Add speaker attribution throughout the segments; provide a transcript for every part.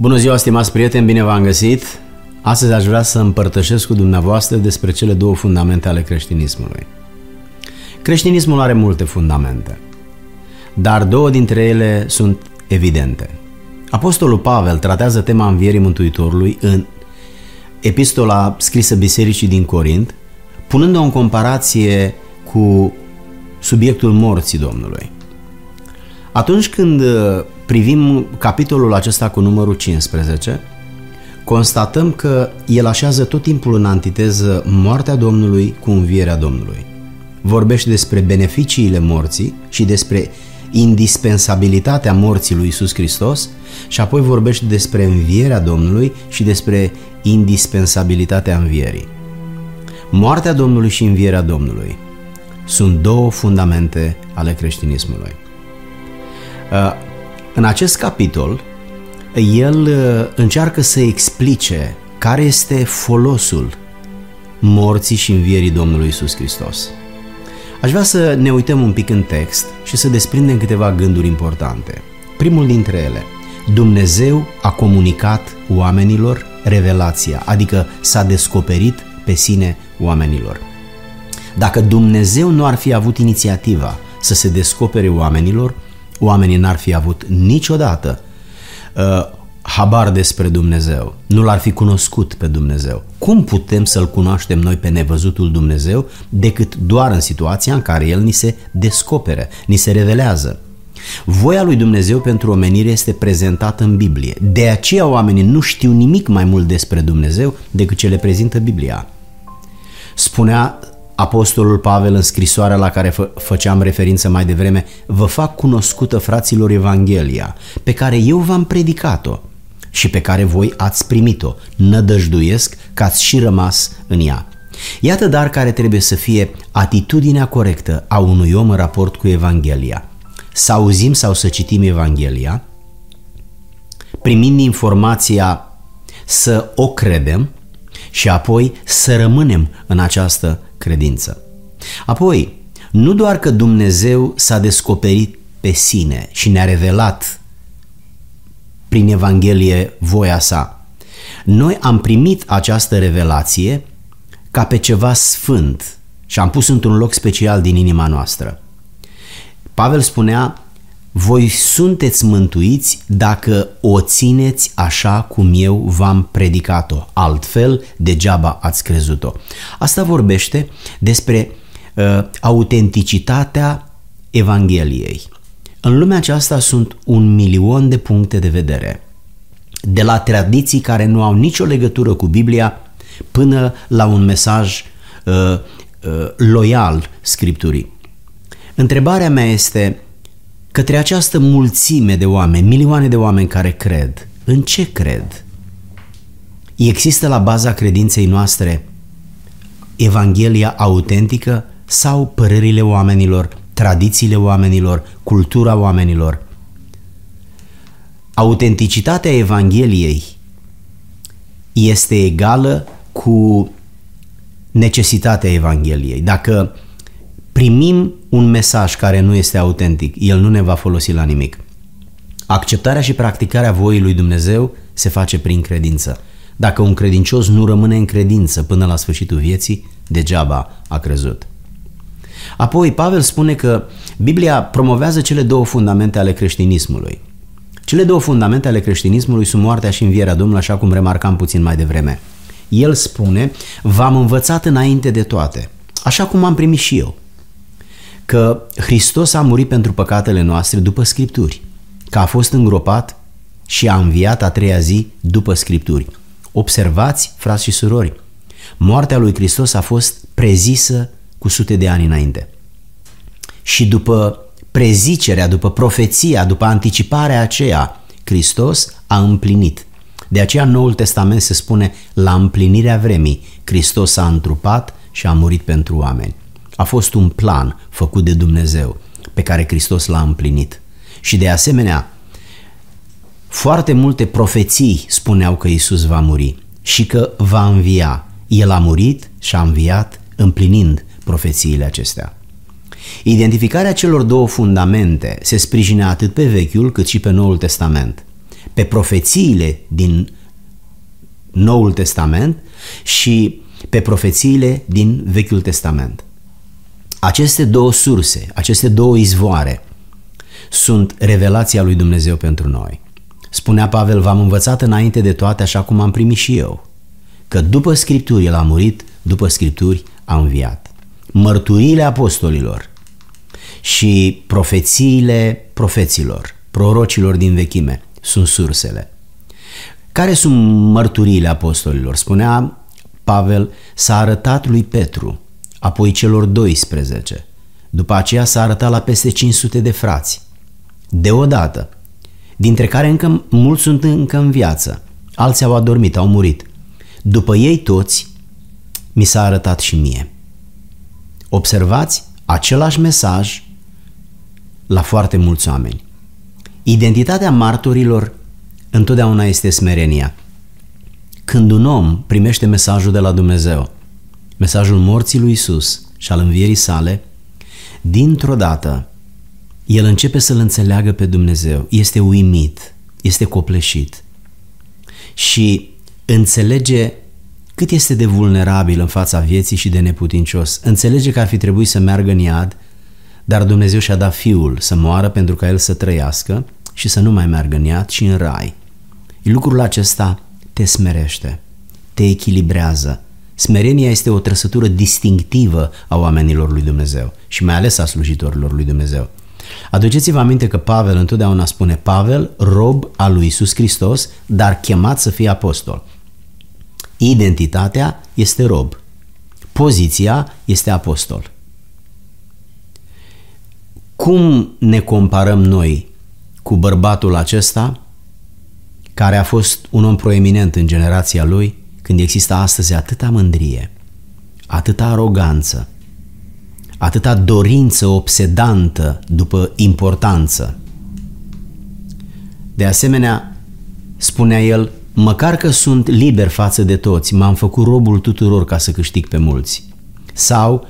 Speaker 1: Bună ziua, stimați prieteni, bine v-am găsit! Astăzi aș vrea să împărtășesc cu dumneavoastră despre cele două fundamente ale creștinismului. Creștinismul are multe fundamente, dar două dintre ele sunt evidente. Apostolul Pavel tratează tema învierii Mântuitorului în epistola scrisă bisericii din Corint, punând-o în comparație cu subiectul morții Domnului. Atunci când uh, privim capitolul acesta cu numărul 15, constatăm că el așează tot timpul în antiteză moartea Domnului cu învierea Domnului. Vorbește despre beneficiile morții și despre indispensabilitatea morții lui Isus Hristos și apoi vorbește despre învierea Domnului și despre indispensabilitatea învierii. Moartea Domnului și învierea Domnului sunt două fundamente ale creștinismului. Uh, în acest capitol, el uh, încearcă să explice care este folosul morții și învierii Domnului Isus Hristos. Aș vrea să ne uităm un pic în text și să desprindem câteva gânduri importante. Primul dintre ele, Dumnezeu a comunicat oamenilor revelația, adică s-a descoperit pe sine oamenilor. Dacă Dumnezeu nu ar fi avut inițiativa să se descopere oamenilor, oamenii n-ar fi avut niciodată uh, habar despre Dumnezeu, nu l-ar fi cunoscut pe Dumnezeu. Cum putem să-L cunoaștem noi pe nevăzutul Dumnezeu decât doar în situația în care El ni se descopere, ni se revelează? Voia lui Dumnezeu pentru omenire este prezentată în Biblie. De aceea oamenii nu știu nimic mai mult despre Dumnezeu decât ce le prezintă Biblia. Spunea Apostolul Pavel în scrisoarea la care fă, făceam referință mai devreme, vă fac cunoscută fraților Evanghelia, pe care eu v-am predicat-o și pe care voi ați primit-o. Nădăjduiesc că ați și rămas în ea. Iată dar care trebuie să fie atitudinea corectă a unui om în raport cu Evanghelia. Să auzim sau să citim Evanghelia, primind informația să o credem și apoi să rămânem în această credință. Apoi, nu doar că Dumnezeu s-a descoperit pe sine și ne-a revelat prin Evanghelie voia sa. Noi am primit această revelație ca pe ceva sfânt și am pus într-un loc special din inima noastră. Pavel spunea, voi sunteți mântuiți dacă o țineți așa cum eu v-am predicat-o, altfel degeaba ați crezut-o. Asta vorbește despre uh, autenticitatea Evangheliei. În lumea aceasta sunt un milion de puncte de vedere, de la tradiții care nu au nicio legătură cu Biblia până la un mesaj uh, uh, loial Scripturii. Întrebarea mea este, către această mulțime de oameni, milioane de oameni care cred, în ce cred? Există la baza credinței noastre Evanghelia autentică sau părerile oamenilor, tradițiile oamenilor, cultura oamenilor? Autenticitatea Evangheliei este egală cu necesitatea Evangheliei. Dacă primim un mesaj care nu este autentic, el nu ne va folosi la nimic. Acceptarea și practicarea voii lui Dumnezeu se face prin credință. Dacă un credincios nu rămâne în credință până la sfârșitul vieții, degeaba a crezut. Apoi, Pavel spune că Biblia promovează cele două fundamente ale creștinismului. Cele două fundamente ale creștinismului sunt moartea și învierea Domnului, așa cum remarcam puțin mai devreme. El spune, v-am învățat înainte de toate, așa cum am primit și eu că Hristos a murit pentru păcatele noastre după Scripturi, că a fost îngropat și a înviat a treia zi după Scripturi. Observați, frați și surori, moartea lui Hristos a fost prezisă cu sute de ani înainte. Și după prezicerea, după profeția, după anticiparea aceea, Hristos a împlinit. De aceea Noul Testament se spune la împlinirea vremii, Hristos a întrupat și a murit pentru oameni. A fost un plan făcut de Dumnezeu pe care Hristos l-a împlinit. Și de asemenea, foarte multe profeții spuneau că Isus va muri și că va învia. El a murit și a înviat împlinind profețiile acestea. Identificarea celor două fundamente se sprijine atât pe Vechiul cât și pe Noul Testament. pe profețiile din Noul Testament și pe profețiile din Vechiul Testament. Aceste două surse, aceste două izvoare sunt revelația lui Dumnezeu pentru noi. Spunea Pavel, v-am învățat înainte de toate așa cum am primit și eu, că după Scripturi el a murit, după Scripturi a înviat. Mărturiile apostolilor și profețiile profeților, prorocilor din vechime sunt sursele. Care sunt mărturiile apostolilor? Spunea Pavel, s-a arătat lui Petru, apoi celor 12. După aceea s-a arătat la peste 500 de frați. Deodată, dintre care încă mulți sunt încă în viață, alții au adormit, au murit. După ei toți, mi s-a arătat și mie. Observați același mesaj la foarte mulți oameni. Identitatea martorilor întotdeauna este smerenia. Când un om primește mesajul de la Dumnezeu, mesajul morții lui Isus și al învierii sale, dintr-o dată el începe să-L înțeleagă pe Dumnezeu, este uimit, este copleșit și înțelege cât este de vulnerabil în fața vieții și de neputincios. Înțelege că ar fi trebuit să meargă în iad, dar Dumnezeu și-a dat Fiul să moară pentru ca El să trăiască și să nu mai meargă în iad, ci în rai. Lucrul acesta te smerește, te echilibrează. Smerenia este o trăsătură distinctivă a oamenilor lui Dumnezeu și mai ales a slujitorilor lui Dumnezeu. Aduceți-vă aminte că Pavel întotdeauna spune Pavel, rob al lui Isus Hristos, dar chemat să fie apostol. Identitatea este rob. Poziția este apostol. Cum ne comparăm noi cu bărbatul acesta care a fost un om proeminent în generația lui când există astăzi atâta mândrie, atâta aroganță, atâta dorință obsedantă după importanță. De asemenea, spunea el, măcar că sunt liber față de toți, m-am făcut robul tuturor ca să câștig pe mulți. Sau,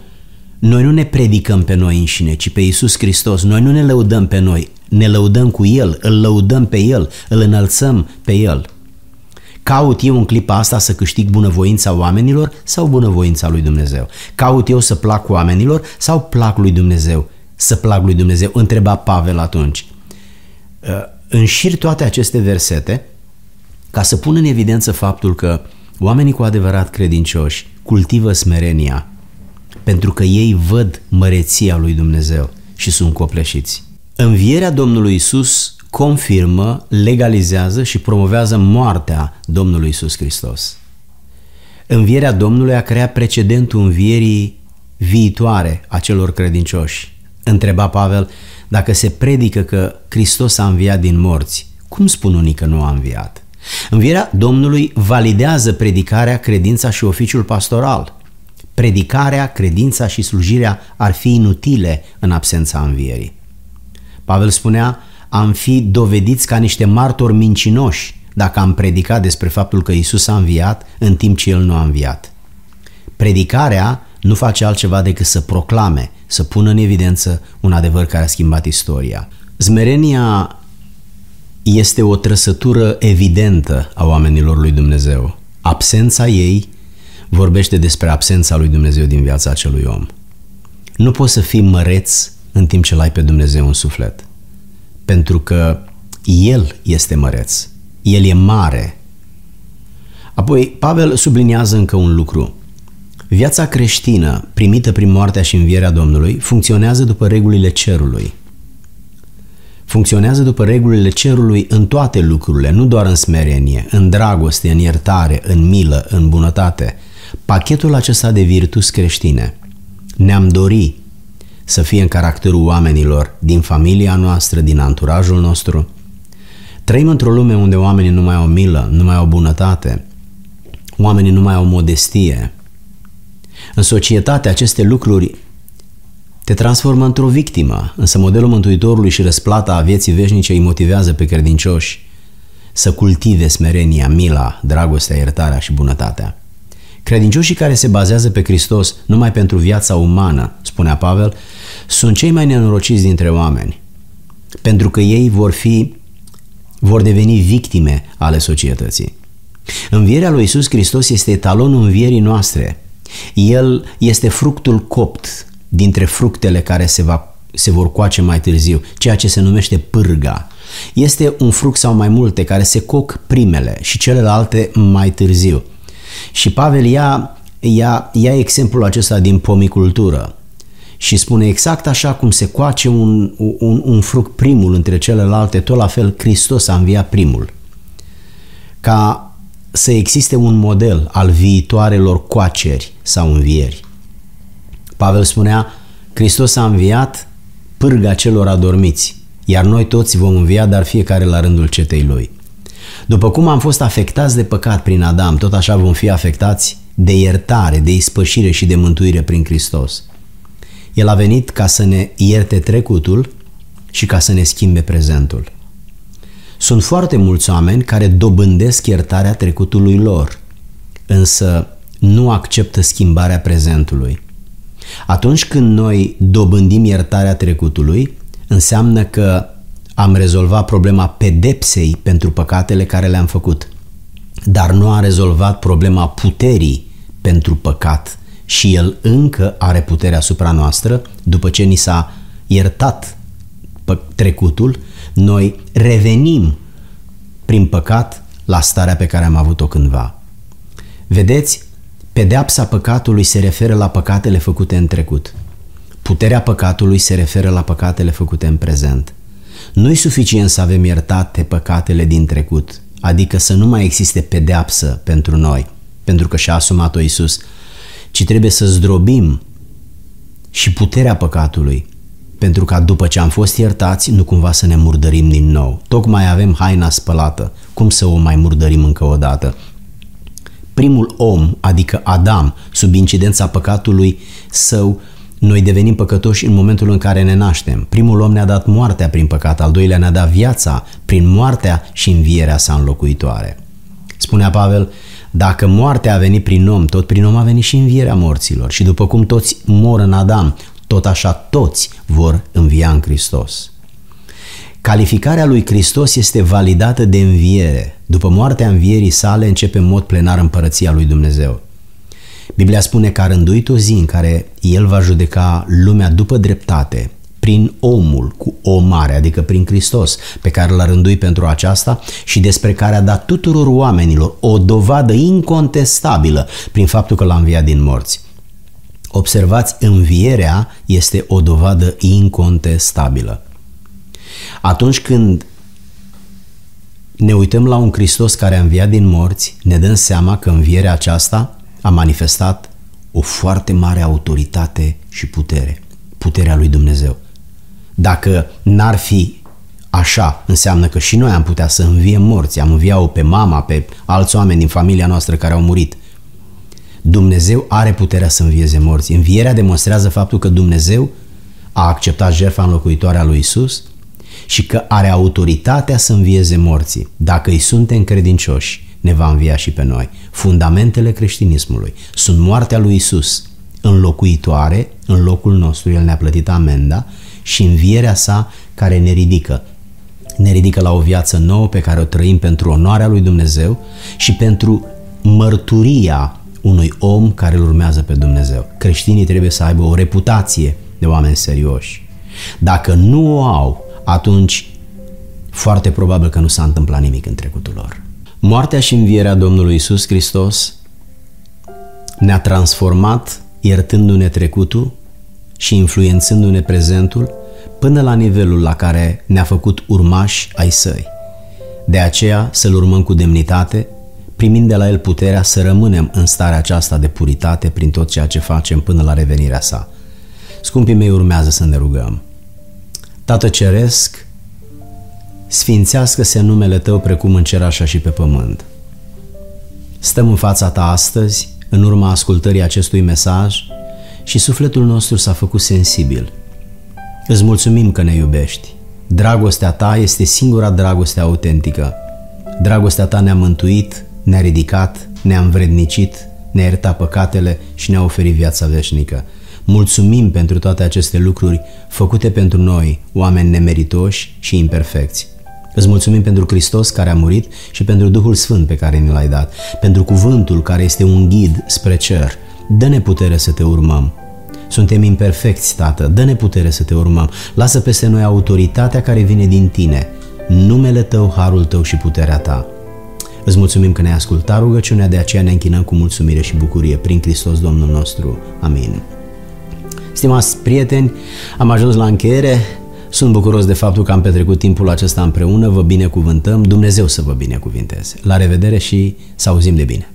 Speaker 1: noi nu ne predicăm pe noi înșine, ci pe Iisus Hristos, noi nu ne lăudăm pe noi, ne lăudăm cu El, îl lăudăm pe El, îl înălțăm pe El. Caut eu în clipa asta să câștig bunăvoința oamenilor sau bunăvoința lui Dumnezeu? Caut eu să plac oamenilor sau plac lui Dumnezeu? Să plac lui Dumnezeu? Întreba Pavel atunci. Uh, înșir toate aceste versete ca să pun în evidență faptul că oamenii cu adevărat credincioși cultivă smerenia pentru că ei văd măreția lui Dumnezeu și sunt copleșiți. Învierea Domnului Isus confirmă, legalizează și promovează moartea Domnului Isus Hristos. Învierea Domnului a creat precedentul învierii viitoare a celor credincioși. Întreba Pavel, dacă se predică că Hristos a înviat din morți, cum spun unii că nu a înviat? Învierea Domnului validează predicarea, credința și oficiul pastoral. Predicarea, credința și slujirea ar fi inutile în absența învierii. Pavel spunea, am fi dovediți ca niște martori mincinoși dacă am predicat despre faptul că Isus a înviat în timp ce El nu a înviat. Predicarea nu face altceva decât să proclame, să pună în evidență un adevăr care a schimbat istoria. Zmerenia este o trăsătură evidentă a oamenilor lui Dumnezeu. Absența ei vorbește despre absența lui Dumnezeu din viața acelui om. Nu poți să fii măreț în timp ce l-ai pe Dumnezeu în suflet. Pentru că El este măreț, El e mare. Apoi, Pavel subliniază încă un lucru. Viața creștină, primită prin moartea și învierea Domnului, funcționează după regulile cerului. Funcționează după regulile cerului în toate lucrurile, nu doar în smerenie, în dragoste, în iertare, în milă, în bunătate. Pachetul acesta de virtuți creștine ne-am dori să fie în caracterul oamenilor din familia noastră, din anturajul nostru. Trăim într-o lume unde oamenii nu mai au milă, nu mai au bunătate, oamenii nu mai au modestie. În societate aceste lucruri te transformă într-o victimă, însă modelul Mântuitorului și răsplata a vieții veșnice îi motivează pe credincioși să cultive smerenia, mila, dragostea, iertarea și bunătatea. Credincioșii care se bazează pe Hristos numai pentru viața umană, spunea Pavel, sunt cei mai nenorociți dintre oameni, pentru că ei vor fi vor deveni victime ale societății. Învierea lui Isus Hristos este etalonul învierii noastre. El este fructul copt dintre fructele care se, va, se vor coace mai târziu, ceea ce se numește pârga. Este un fruct sau mai multe care se coc primele și celelalte mai târziu. Și Pavel ia, ia, ia exemplul acesta din pomicultură și spune exact așa cum se coace un, un, un fruct primul între celelalte, tot la fel Hristos a înviat primul. Ca să existe un model al viitoarelor coaceri sau învieri. Pavel spunea, Hristos a înviat pârga celor adormiți, iar noi toți vom învia, dar fiecare la rândul cetei lui. După cum am fost afectați de păcat prin Adam, tot așa vom fi afectați de iertare, de ispășire și de mântuire prin Hristos. El a venit ca să ne ierte trecutul și ca să ne schimbe prezentul. Sunt foarte mulți oameni care dobândesc iertarea trecutului lor, însă nu acceptă schimbarea prezentului. Atunci când noi dobândim iertarea trecutului, înseamnă că am rezolvat problema pedepsei pentru păcatele care le-am făcut, dar nu a rezolvat problema puterii pentru păcat și el încă are puterea asupra noastră după ce ni s-a iertat trecutul, noi revenim prin păcat la starea pe care am avut-o cândva. Vedeți, pedeapsa păcatului se referă la păcatele făcute în trecut. Puterea păcatului se referă la păcatele făcute în prezent. Nu-i suficient să avem iertate păcatele din trecut, adică să nu mai existe pedeapsă pentru noi, pentru că și-a asumat-o Isus, ci trebuie să zdrobim și puterea păcatului, pentru ca după ce am fost iertați, nu cumva să ne murdărim din nou. Tocmai avem haina spălată, cum să o mai murdărim încă o dată? Primul om, adică Adam, sub incidența păcatului său, noi devenim păcătoși în momentul în care ne naștem. Primul om ne-a dat moartea prin păcat, al doilea ne-a dat viața prin moartea și învierea sa înlocuitoare. Spunea Pavel, dacă moartea a venit prin om, tot prin om a venit și învierea morților. Și după cum toți mor în Adam, tot așa toți vor învia în Hristos. Calificarea lui Hristos este validată de înviere. După moartea învierii sale începe în mod plenar împărăția lui Dumnezeu. Biblia spune că a rânduit o zi în care El va judeca lumea după dreptate, prin omul cu o mare, adică prin Hristos, pe care l-a rânduit pentru aceasta și despre care a dat tuturor oamenilor o dovadă incontestabilă prin faptul că l-a înviat din morți. Observați, învierea este o dovadă incontestabilă. Atunci când ne uităm la un Hristos care a înviat din morți, ne dăm seama că învierea aceasta a manifestat o foarte mare autoritate și putere, puterea lui Dumnezeu. Dacă n-ar fi așa, înseamnă că și noi am putea să înviem morți, am învia-o pe mama, pe alți oameni din familia noastră care au murit – Dumnezeu are puterea să învieze morții. Învierea demonstrează faptul că Dumnezeu a acceptat jertfa înlocuitoare a lui Isus și că are autoritatea să învieze morții. Dacă îi suntem credincioși, ne va învia și pe noi. Fundamentele creștinismului sunt moartea lui Isus, înlocuitoare în locul nostru, El ne-a plătit amenda și învierea sa care ne ridică. Ne ridică la o viață nouă pe care o trăim pentru onoarea lui Dumnezeu și pentru mărturia unui om care îl urmează pe Dumnezeu. Creștinii trebuie să aibă o reputație de oameni serioși. Dacă nu o au, atunci foarte probabil că nu s-a întâmplat nimic în trecutul lor. Moartea și învierea Domnului Isus Hristos ne-a transformat iertându-ne trecutul și influențându-ne prezentul până la nivelul la care ne-a făcut urmași ai săi. De aceea să-L urmăm cu demnitate, primind de la El puterea să rămânem în starea aceasta de puritate prin tot ceea ce facem până la revenirea sa. Scumpii mei, urmează să ne rugăm. Tată Ceresc, sfințească-se numele Tău precum în cer așa și pe pământ. Stăm în fața Ta astăzi, în urma ascultării acestui mesaj și sufletul nostru s-a făcut sensibil. Îți mulțumim că ne iubești. Dragostea Ta este singura dragoste autentică. Dragostea Ta ne-a mântuit, ne-a ridicat, ne-a învrednicit, ne-a iertat păcatele și ne-a oferit viața veșnică. Mulțumim pentru toate aceste lucruri făcute pentru noi, oameni nemeritoși și imperfecți. Îți mulțumim pentru Hristos care a murit și pentru Duhul Sfânt pe care ni l-ai dat, pentru cuvântul care este un ghid spre cer. Dă-ne putere să te urmăm. Suntem imperfecți, Tată, dă-ne putere să te urmăm. Lasă peste noi autoritatea care vine din tine, numele Tău, harul Tău și puterea Ta. Îți mulțumim că ne-ai ascultat rugăciunea, de aceea ne închinăm cu mulțumire și bucurie prin Hristos Domnul nostru. Amin. Stimați prieteni, am ajuns la încheiere. Sunt bucuros de faptul că am petrecut timpul acesta împreună, vă binecuvântăm, Dumnezeu să vă binecuvinteze. La revedere și să auzim de bine!